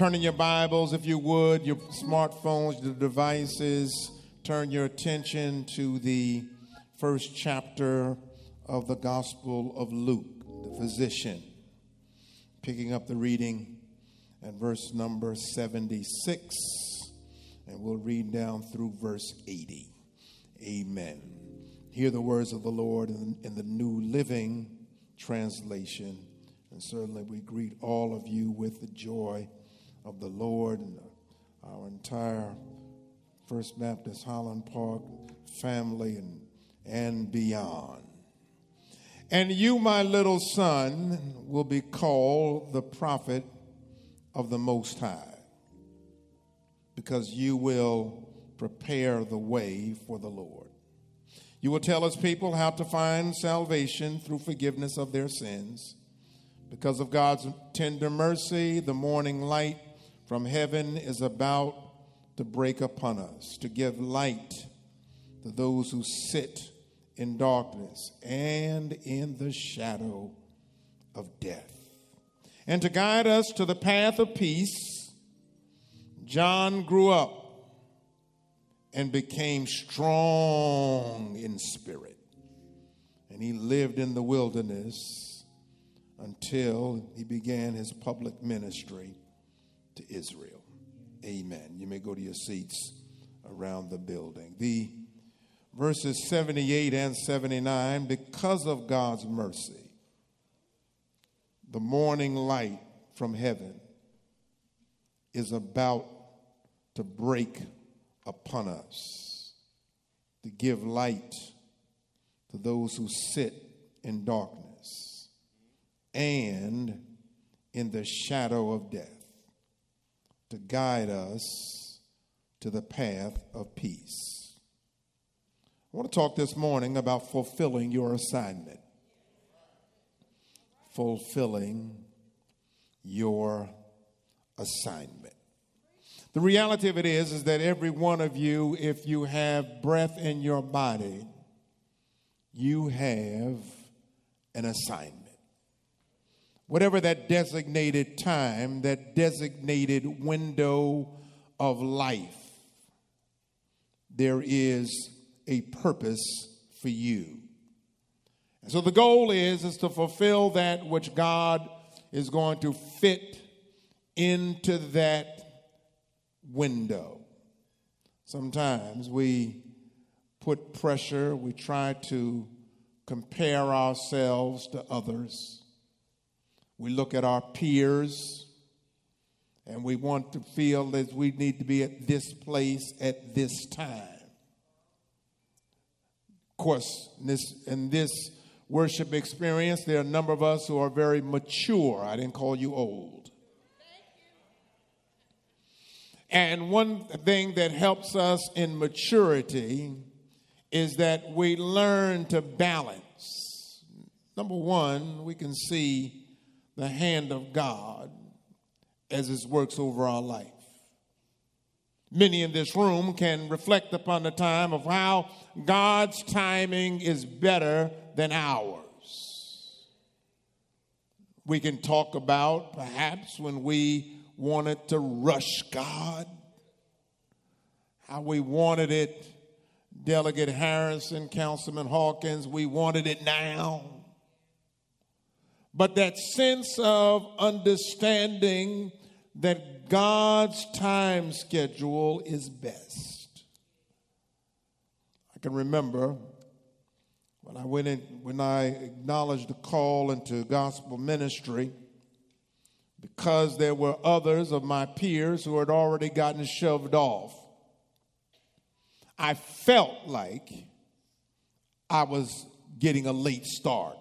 Turn in your Bibles, if you would, your smartphones, your devices, turn your attention to the first chapter of the Gospel of Luke, the physician. Picking up the reading at verse number 76, and we'll read down through verse 80. Amen. Hear the words of the Lord in, in the New Living Translation. And certainly we greet all of you with the joy of the Lord and our entire First Baptist Highland Park family and, and beyond. And you, my little son, will be called the prophet of the Most High, because you will prepare the way for the Lord. You will tell his people how to find salvation through forgiveness of their sins. Because of God's tender mercy, the morning light from heaven is about to break upon us, to give light to those who sit in darkness and in the shadow of death, and to guide us to the path of peace. John grew up and became strong in spirit, and he lived in the wilderness until he began his public ministry to Israel. Amen. You may go to your seats around the building. The verses 78 and 79 because of God's mercy, the morning light from heaven is about to break upon us to give light to those who sit in darkness and in the shadow of death to guide us to the path of peace. I want to talk this morning about fulfilling your assignment. Fulfilling your assignment. The reality of it is is that every one of you if you have breath in your body, you have an assignment whatever that designated time, that designated window of life, there is a purpose for you. And so the goal is is to fulfill that which God is going to fit into that window. Sometimes we put pressure, we try to compare ourselves to others. We look at our peers and we want to feel that we need to be at this place at this time. Of course, in this, in this worship experience, there are a number of us who are very mature. I didn't call you old. And one thing that helps us in maturity is that we learn to balance. Number one, we can see the hand of God as it works over our life. Many in this room can reflect upon the time of how God's timing is better than ours. We can talk about perhaps when we wanted to rush God, how we wanted it, Delegate Harrison, Councilman Hawkins, we wanted it now. But that sense of understanding that God's time schedule is best. I can remember when I went in, when I acknowledged the call into gospel ministry, because there were others of my peers who had already gotten shoved off. I felt like I was getting a late start.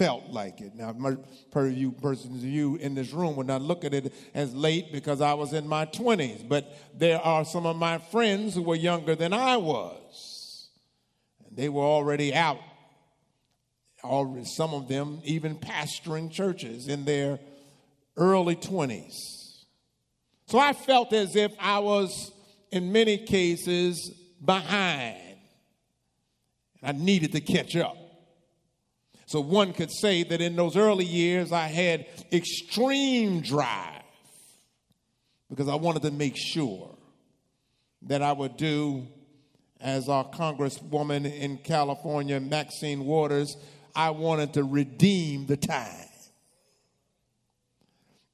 Felt like it. Now, per you persons of you in this room would not look at it as late because I was in my 20s, but there are some of my friends who were younger than I was. And they were already out. Already, some of them even pastoring churches in their early 20s. So I felt as if I was, in many cases, behind. And I needed to catch up. So one could say that in those early years, I had extreme drive because I wanted to make sure that I would do as our congresswoman in California, Maxine Waters, I wanted to redeem the time.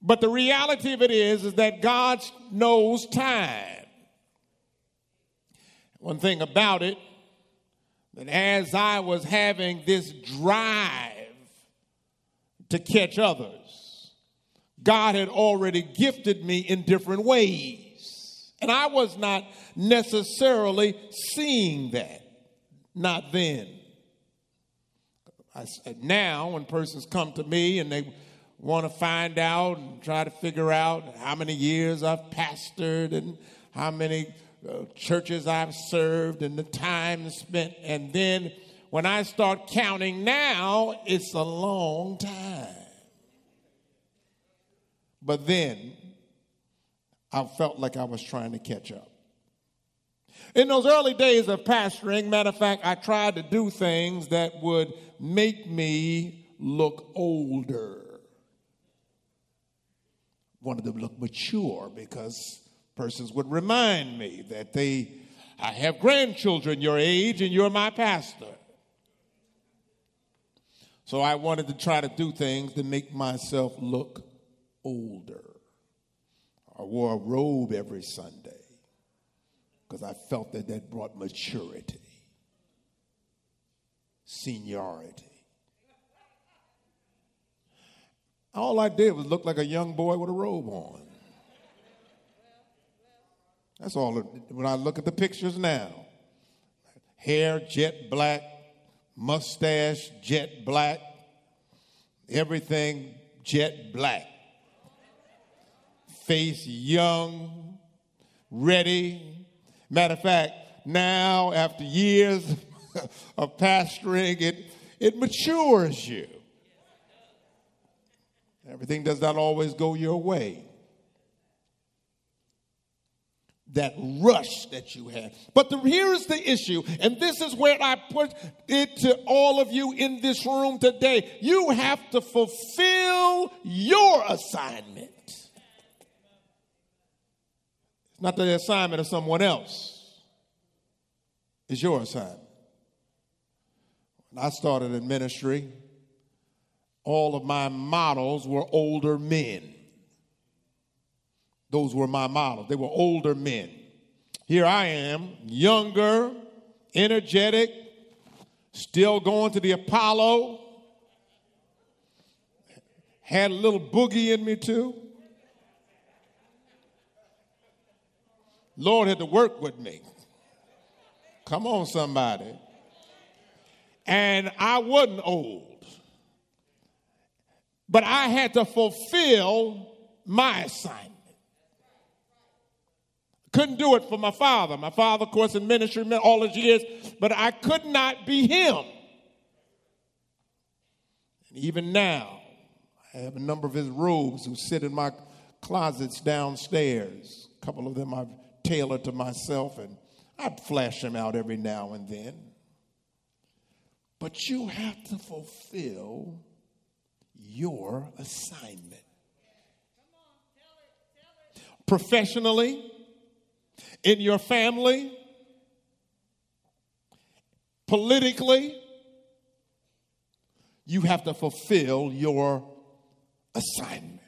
But the reality of it is, is that God knows time. One thing about it, that as I was having this drive to catch others, God had already gifted me in different ways. And I was not necessarily seeing that, not then. I, now, when persons come to me and they want to find out and try to figure out how many years I've pastored and how many churches I've served and the time spent. And then when I start counting now, it's a long time. But then I felt like I was trying to catch up. In those early days of pastoring, matter of fact, I tried to do things that would make me look older wanted to look mature because persons would remind me that they, I have grandchildren your age and you're my pastor. So I wanted to try to do things to make myself look older. I wore a robe every Sunday because I felt that that brought maturity, seniority. All I did was look like a young boy with a robe on. That's all. When I look at the pictures now, hair jet black, mustache jet black, everything jet black. Face young, ready. Matter of fact, now after years of pastoring, it, it matures you. Everything does not always go your way. That rush that you had. But the, here's the issue, and this is where I put it to all of you in this room today. You have to fulfill your assignment. It's not the assignment of someone else, it's your assignment. When I started in ministry, all of my models were older men. Those were my models. They were older men. Here I am, younger, energetic, still going to the Apollo. Had a little boogie in me too. Lord had to work with me. Come on, somebody. And I wasn't old. But I had to fulfill my assignment. Couldn't do it for my father. My father, of course, in ministry all his years, but I could not be him. And even now, I have a number of his robes who sit in my closets downstairs. A couple of them I've tailored to myself, and I'd flash them out every now and then. But you have to fulfill your assignment. Professionally, in your family, politically, you have to fulfill your assignment.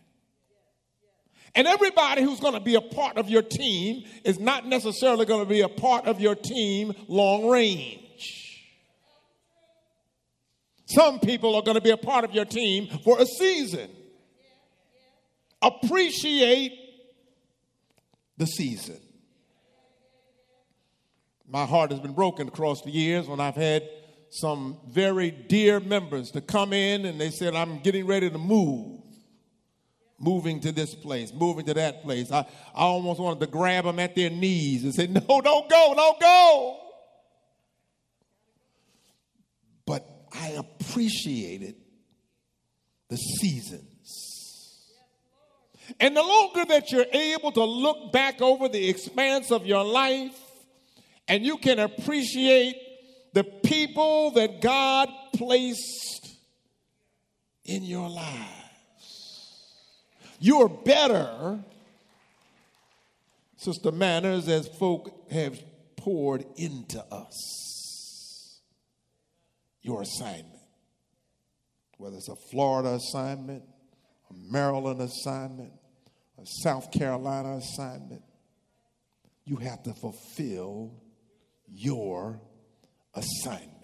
And everybody who's going to be a part of your team is not necessarily going to be a part of your team long range. Some people are going to be a part of your team for a season. appreciate the season. My heart has been broken across the years when I've had some very dear members to come in and they said, I'm getting ready to move. Moving to this place, moving to that place. I, I almost wanted to grab them at their knees and say, No, don't go, don't go. But I appreciated the seasons. And the longer that you're able to look back over the expanse of your life and you can appreciate the people that God placed in your lives. You're better, Sister Manners, as folk have poured into us your assignment. Whether it's a Florida assignment, a Maryland assignment, a South Carolina assignment, you have to fulfill your assignment.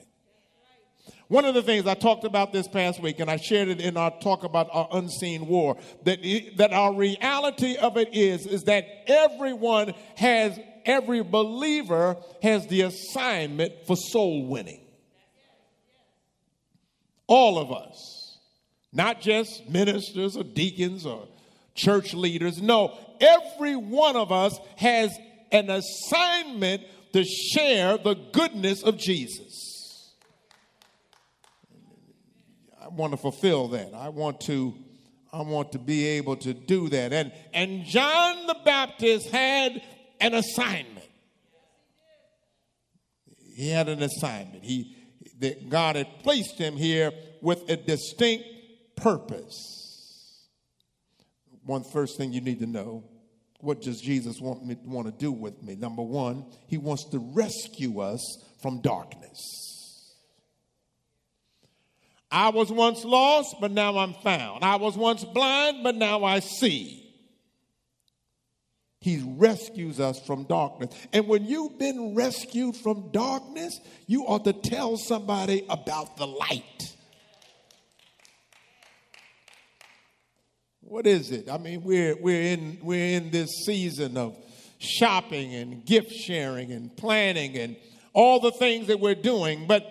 One of the things I talked about this past week, and I shared it in our talk about our unseen war, that, that our reality of it is, is that everyone has, every believer has the assignment for soul winning. All of us, not just ministers or deacons or church leaders. No, every one of us has an assignment to share the goodness of Jesus. I want to fulfill that. I want to I want to be able to do that. And and John the Baptist had an assignment. He had an assignment. He that God had placed him here with a distinct purpose. One first thing you need to know what does Jesus want me want to do with me? Number one, he wants to rescue us from darkness. I was once lost, but now I'm found. I was once blind, but now I see. He rescues us from darkness. And when you've been rescued from darkness, you ought to tell somebody about the light. What is it? I mean, we're, we're, in, we're in this season of shopping and gift sharing and planning and all the things that we're doing. But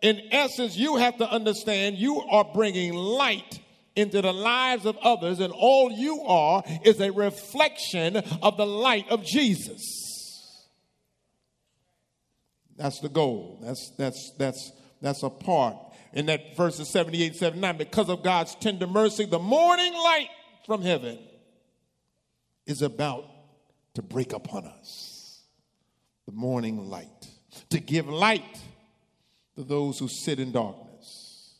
in essence, you have to understand you are bringing light into the lives of others, and all you are is a reflection of the light of Jesus. That's the goal. That's that's that's that's a part in that verses 78, 79. Because of God's tender mercy, the morning light from heaven is about to break upon us. The morning light. To give light to those who sit in darkness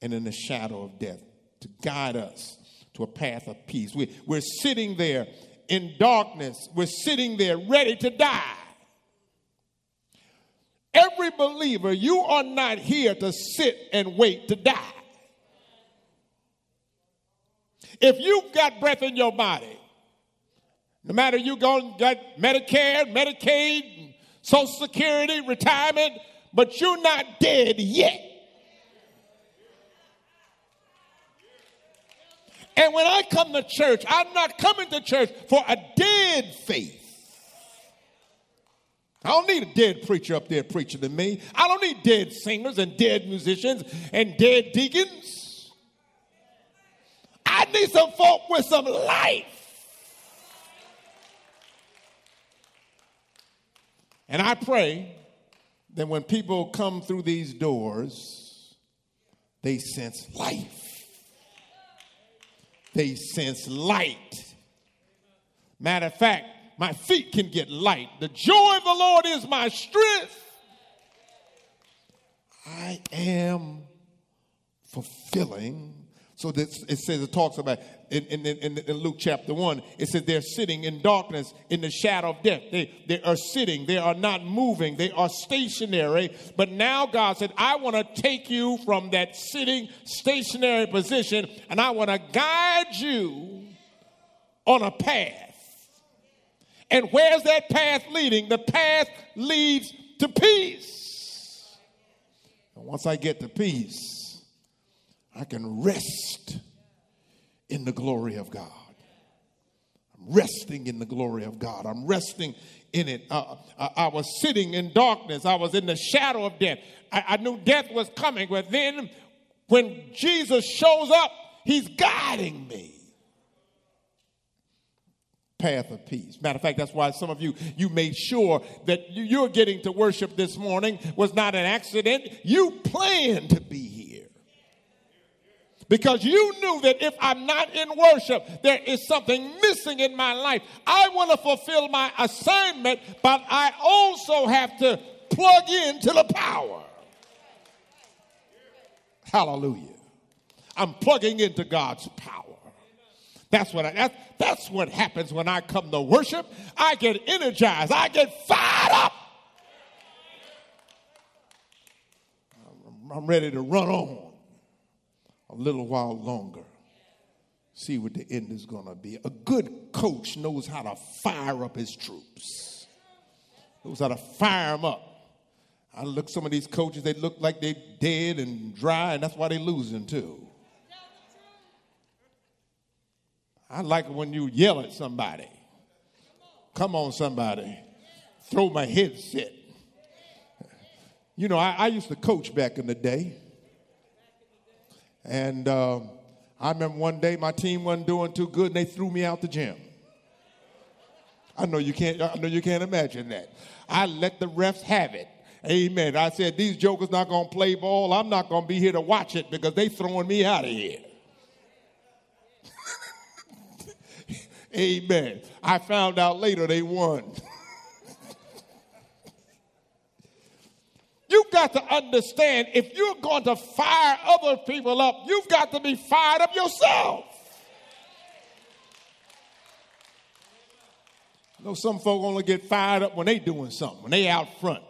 and in the shadow of death. To guide us to a path of peace. We, we're sitting there in darkness. We're sitting there ready to die. Every believer, you are not here to sit and wait to die. If you've got breath in your body, no matter you go get Medicare, Medicaid, Social Security, retirement, but you're not dead yet. And when I come to church, I'm not coming to church for a dead faith. I don't need a dead preacher up there preaching to me. I don't need dead singers and dead musicians and dead deacons. Need some folk with some life. And I pray that when people come through these doors, they sense life. They sense light. Matter of fact, my feet can get light. The joy of the Lord is my strength. I am fulfilling so this, it says, it talks about in, in, in, in, Luke chapter 1, it says they're sitting in darkness in the shadow of death. They, they are sitting, they are not moving, they are stationary. But now God said, I want to take you from that sitting stationary position and I want to guide you on a path. And where's that path leading? The path leads to peace. And once I get to peace, I can rest in the glory of God. I'm resting in the glory of God. I'm resting in it. Uh, I, I, was sitting in darkness. I was in the shadow of death. I, I knew death was coming, but then when Jesus shows up, he's guiding me path of peace. Matter of fact, that's why some of you, you made sure that you're getting to worship this morning was not an accident. You planned to be here. Because you knew that if I'm not in worship, there is something missing in my life. I want to fulfill my assignment, but I also have to plug into the power. Hallelujah. I'm plugging into God's power. That's what I, that's, that's what happens when I come to worship. I get energized. I get fired up. I'm ready to run on a little while longer. See what the end is going to be. A good coach knows how to fire up his troops. Knows how to fire them up. I look some of these coaches, they look like they're dead and dry, and that's why they're losing too. I like it when you yell at somebody. Come on, somebody. Throw my headset. You know, I, I used to coach back in the day. And uh, I remember one day my team wasn't doing too good and they threw me out the gym. I know you can't, I know you can't imagine that. I let the refs have it. Amen. I said, these jokers not to play ball. I'm not to be here to watch it because they throwing me out of here. Amen. I found out later they won. You've got to understand if you're going to fire other people up, you've got to be fired up yourself. I know some folk only get fired up when they doing something, when they out front.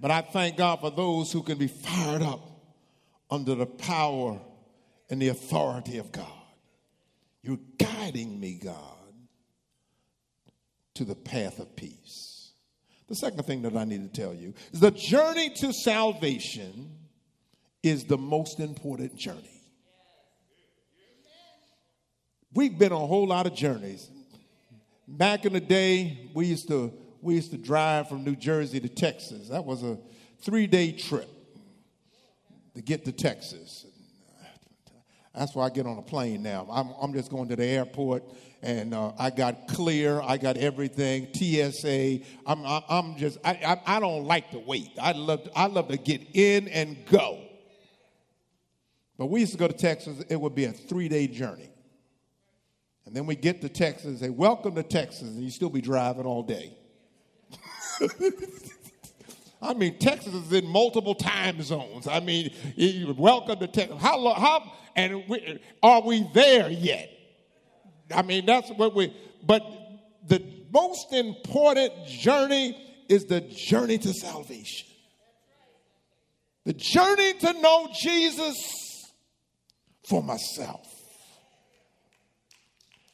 But I thank God for those who can be fired up under the power and the authority of God. You're guiding me, God, to the path of peace. The second thing that I need to tell you is the journey to salvation is the most important journey. We've been on a whole lot of journeys. Back in the day, we used to we used to drive from New Jersey to Texas. That was a three-day trip to get to Texas. That's why I get on a plane now. I'm, I'm just going to the airport and uh, I got clear. I got everything. TSA. I'm, I'm just, I, I, I don't like to wait. I love, to, I love to get in and go. But we used to go to Texas. It would be a three day journey. And then we get to Texas and say, Welcome to Texas. And you still be driving all day. I mean, Texas is in multiple time zones. I mean, welcome to Texas. How long? How and we, are we there yet? I mean, that's what we. But the most important journey is the journey to salvation. The journey to know Jesus for myself.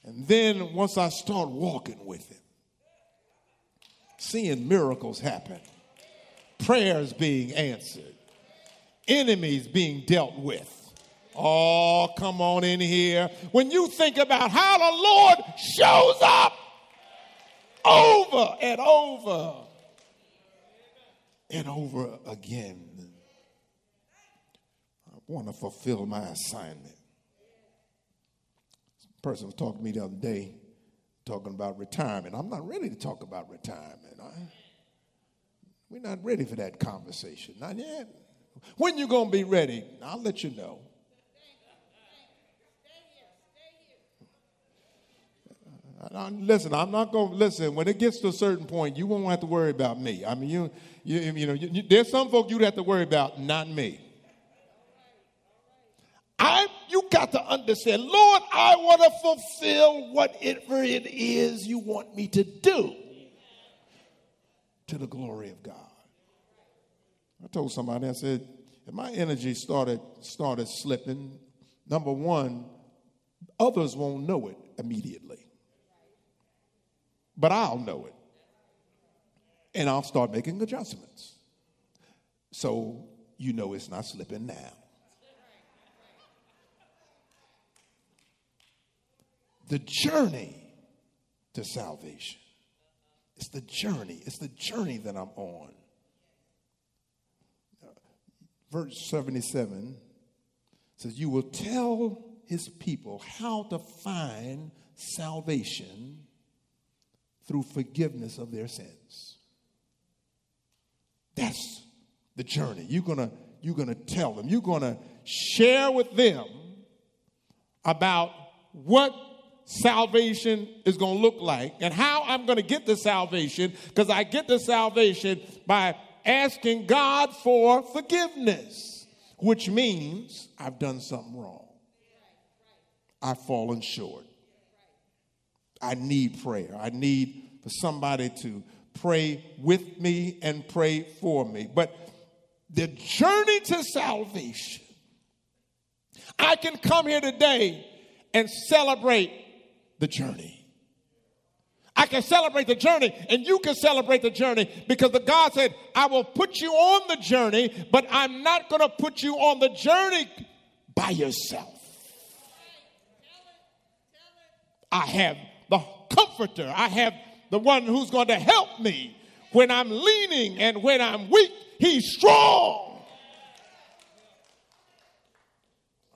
And then once I start walking with Him, seeing miracles happen prayers being answered, enemies being dealt with. Oh, come on in here. When you think about how the Lord shows up over and over and over again, I want to fulfill my assignment. Person was talking to me the other day, talking about retirement. I'm not ready to talk about retirement. I, we're not ready for that conversation. Not yet. When you to be ready? I'll let you know. Listen, I'm not going to listen. When it gets to a certain point, you won't have to worry about me. I mean, you, you, you know, you, there's some folk you'd have to worry about, not me. I, you got to understand, Lord, I want to fulfill whatever it is you want me to do to the glory of God. I told somebody, I said, if my energy started started slipping, number one, others won't know it immediately. But I'll know it. And I'll start making adjustments. So you know it's not slipping now. The journey to salvation. It's the journey. It's the journey that I'm on. Verse 77 says, You will tell his people how to find salvation through forgiveness of their sins. That's the journey. You're gonna, you're gonna tell them, you're gonna share with them about what salvation is going to look like and how I'm going to get the salvation because I get the salvation by asking God for forgiveness, which means I've done something wrong. I've fallen short. I need prayer. I need for somebody to pray with me and pray for me. But the journey to salvation, I can come here today and celebrate the journey. I can celebrate the journey and you can celebrate the journey because the God said, I will put you on the journey, but I'm not going to put you on the journey by yourself. I have the comforter. I have the one who's going to help me when I'm leaning and when I'm weak. He's strong.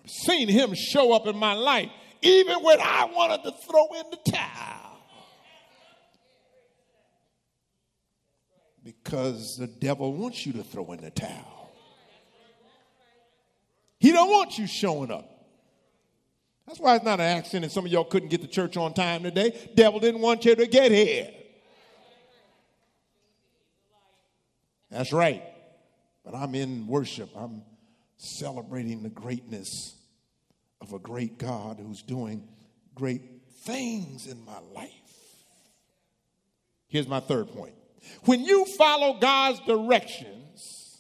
I've seen him show up in my life even when I wanted to throw in the towel. Because the devil wants you to throw in the towel. He don't want you showing up. That's why it's not an accident some of y'all couldn't get to church on time today. Devil didn't want you to get here. That's right. But I'm in worship. I'm celebrating the greatness of a great God who's doing great things in my life. Here's my third point. When you follow God's directions,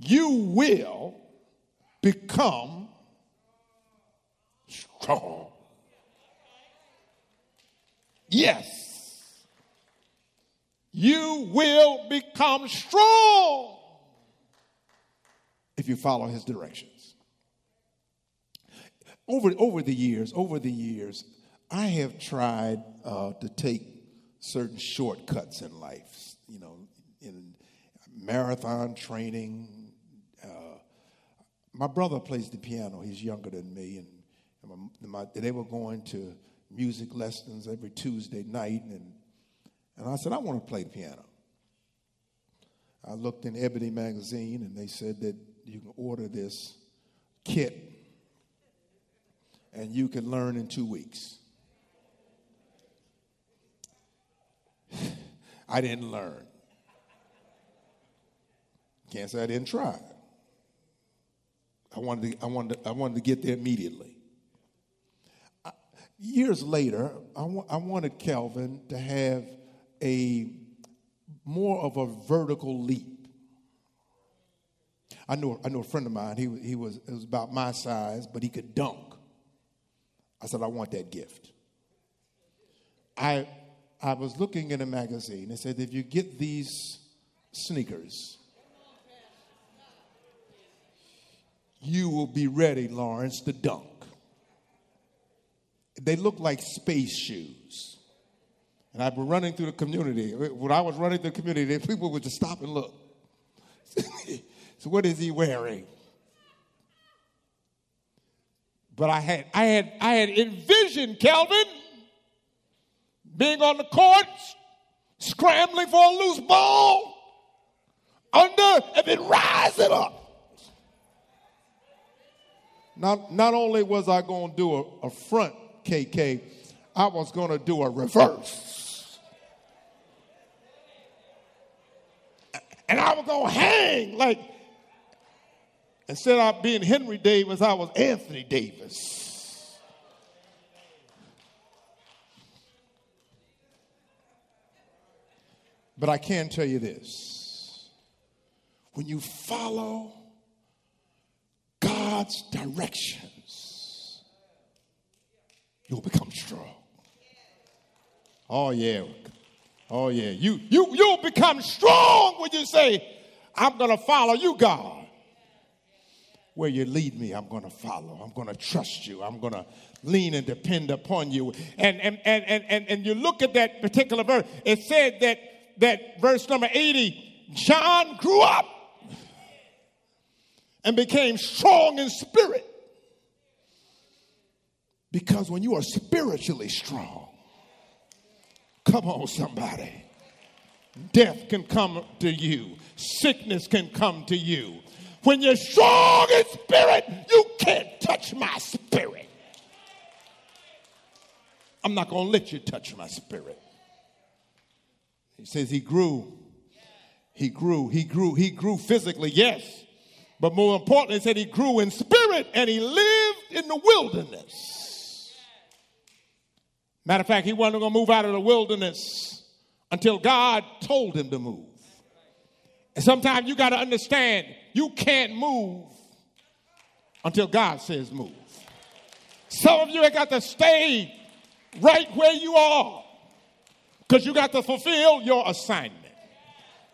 you will become Yes. You will become strong if you follow his directions. Over, over the years, over the years, I have tried uh, to take certain shortcuts in life, you know, in marathon training. Uh, my brother plays the piano. He's younger than me, and my, they were going to music lessons every Tuesday night, and and I said I want to play the piano. I looked in Ebony magazine, and they said that you can order this kit, and you can learn in two weeks. I didn't learn. Can't say I didn't try. I wanted to, I wanted to, I wanted to get there immediately years later, I, wanted Calvin to have a more of a vertical leap. I know, I know a friend of mine, he, he was, it was about my size, but he could dunk. I said, I want that gift. I, I was looking in a magazine and said, if you get these sneakers, you will be ready, Lawrence, to dunk they look like space shoes. And I've been running through the community. When I was running through the community, people would just stop and look. so what is he wearing? But I had I had I had envisioned Kelvin being on the court, scrambling for a loose ball, under and then rising up. Not, not only was I going to do a, a front KK, I was going to do a reverse. And I was going to hang like, instead of being Henry Davis, I was Anthony Davis. But I can tell you this when you follow God's direction, you'll become strong. Oh yeah. Oh yeah. You you you'll become strong when you say, I'm gonna follow you, God. where you lead me, I'm going to follow. I'm going to trust you. I'm going to lean and depend upon you. And, and, and, and, and, and you look at that particular verse, it said that, that verse number 80, John grew up and became strong in spirit. Because when you are spiritually strong, come on, somebody, death can come to you, sickness can come to you. When you're strong in spirit, you can't touch my spirit. I'm not going to let you touch my spirit. He says he grew. He grew. He grew. He grew physically, yes. But more importantly, he said he grew in spirit and he lived in the wilderness. Matter of fact, he wasn't going to move out of the wilderness until God told him to move. And sometimes you got to understand you can't move until God says move. Some of you have got to stay right where you are because you got to fulfill your assignment.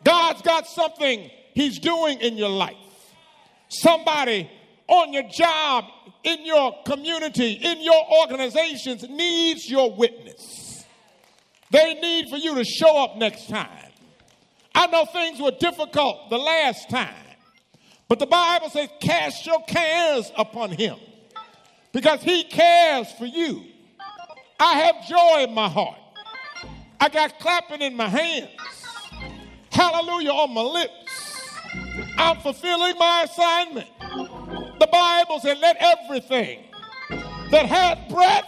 God's got something He's doing in your life. Somebody on your job, in your community, in your organizations needs your witness. They need for you to show up next time. I know things were difficult the last time, but the Bible says, cast your cares upon him because he cares for you. I have joy in my heart. I got clapping in my hands. Hallelujah on my lips. I'm fulfilling my assignment. The Bible said, let everything that hath breath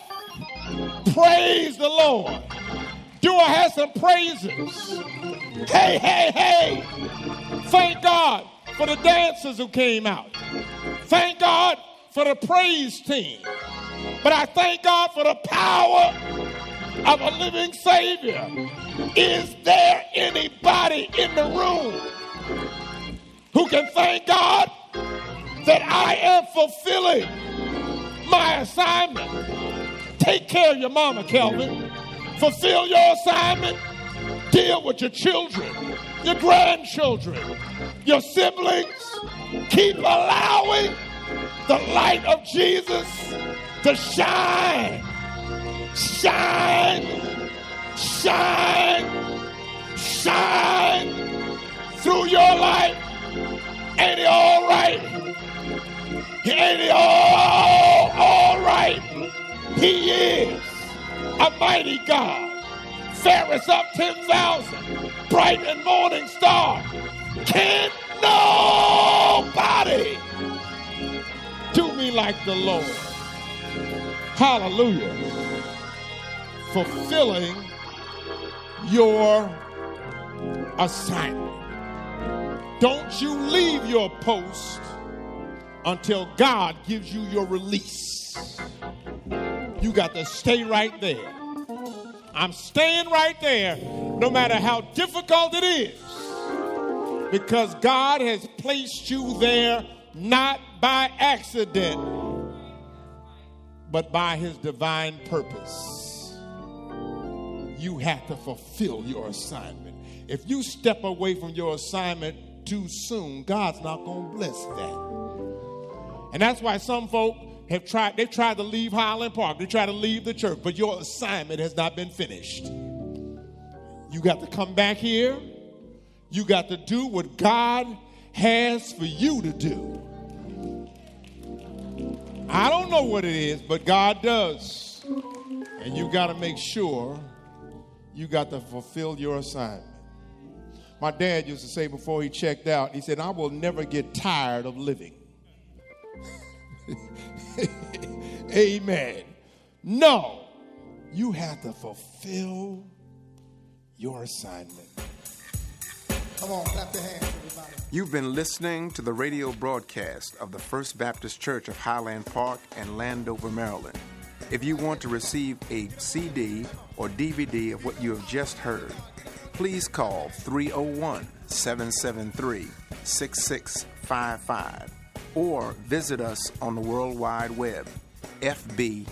praise the Lord. Do I have some praises? Hey, hey, hey. Thank God for the dancers who came out. Thank God for the praise team. But I thank God for the power of a living Savior. Is there anybody in the room who can thank God that I am fulfilling my assignment? Take care of your mama, Kelvin. Fulfill your assignment. Deal with your children, your grandchildren, your siblings. Keep allowing the light of Jesus to shine, shine, shine, shine through your life. Ain't it all right? Ain't all, all right? He is a mighty God. Fairest up 10,000, bright and morning star. Can nobody do me like the Lord? Hallelujah. Fulfilling your assignment. Don't you leave your post until God gives you your release. You got to stay right there. I'm staying right there no matter how difficult it is because God has placed you there not by accident but by his divine purpose. You have to fulfill your assignment. If you step away from your assignment too soon, God's not going to bless that. And that's why some folk have tried, they've tried to leave Highland Park, they try to leave the church, but your assignment has not been finished. You got to come back here. You got to do what God has for you to do. I don't know what it is, but God does. And you got to make sure you got to fulfill your assignment. My dad used to say before he checked out, he said, I will never get tired of living. Amen. No, you have to fulfill your assignment. Come on, clap your hands, everybody. You've been listening to the radio broadcast of the First Baptist Church of Highland Park and Landover, Maryland. If you want to receive a CD or DVD of what you have just heard, please call 301 773 6655 or visit us on the World Wide Web, fbhp.org.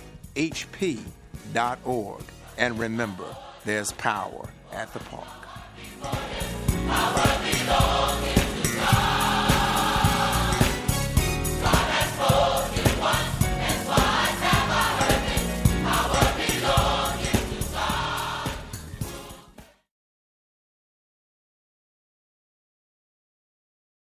And remember, there's power at the park.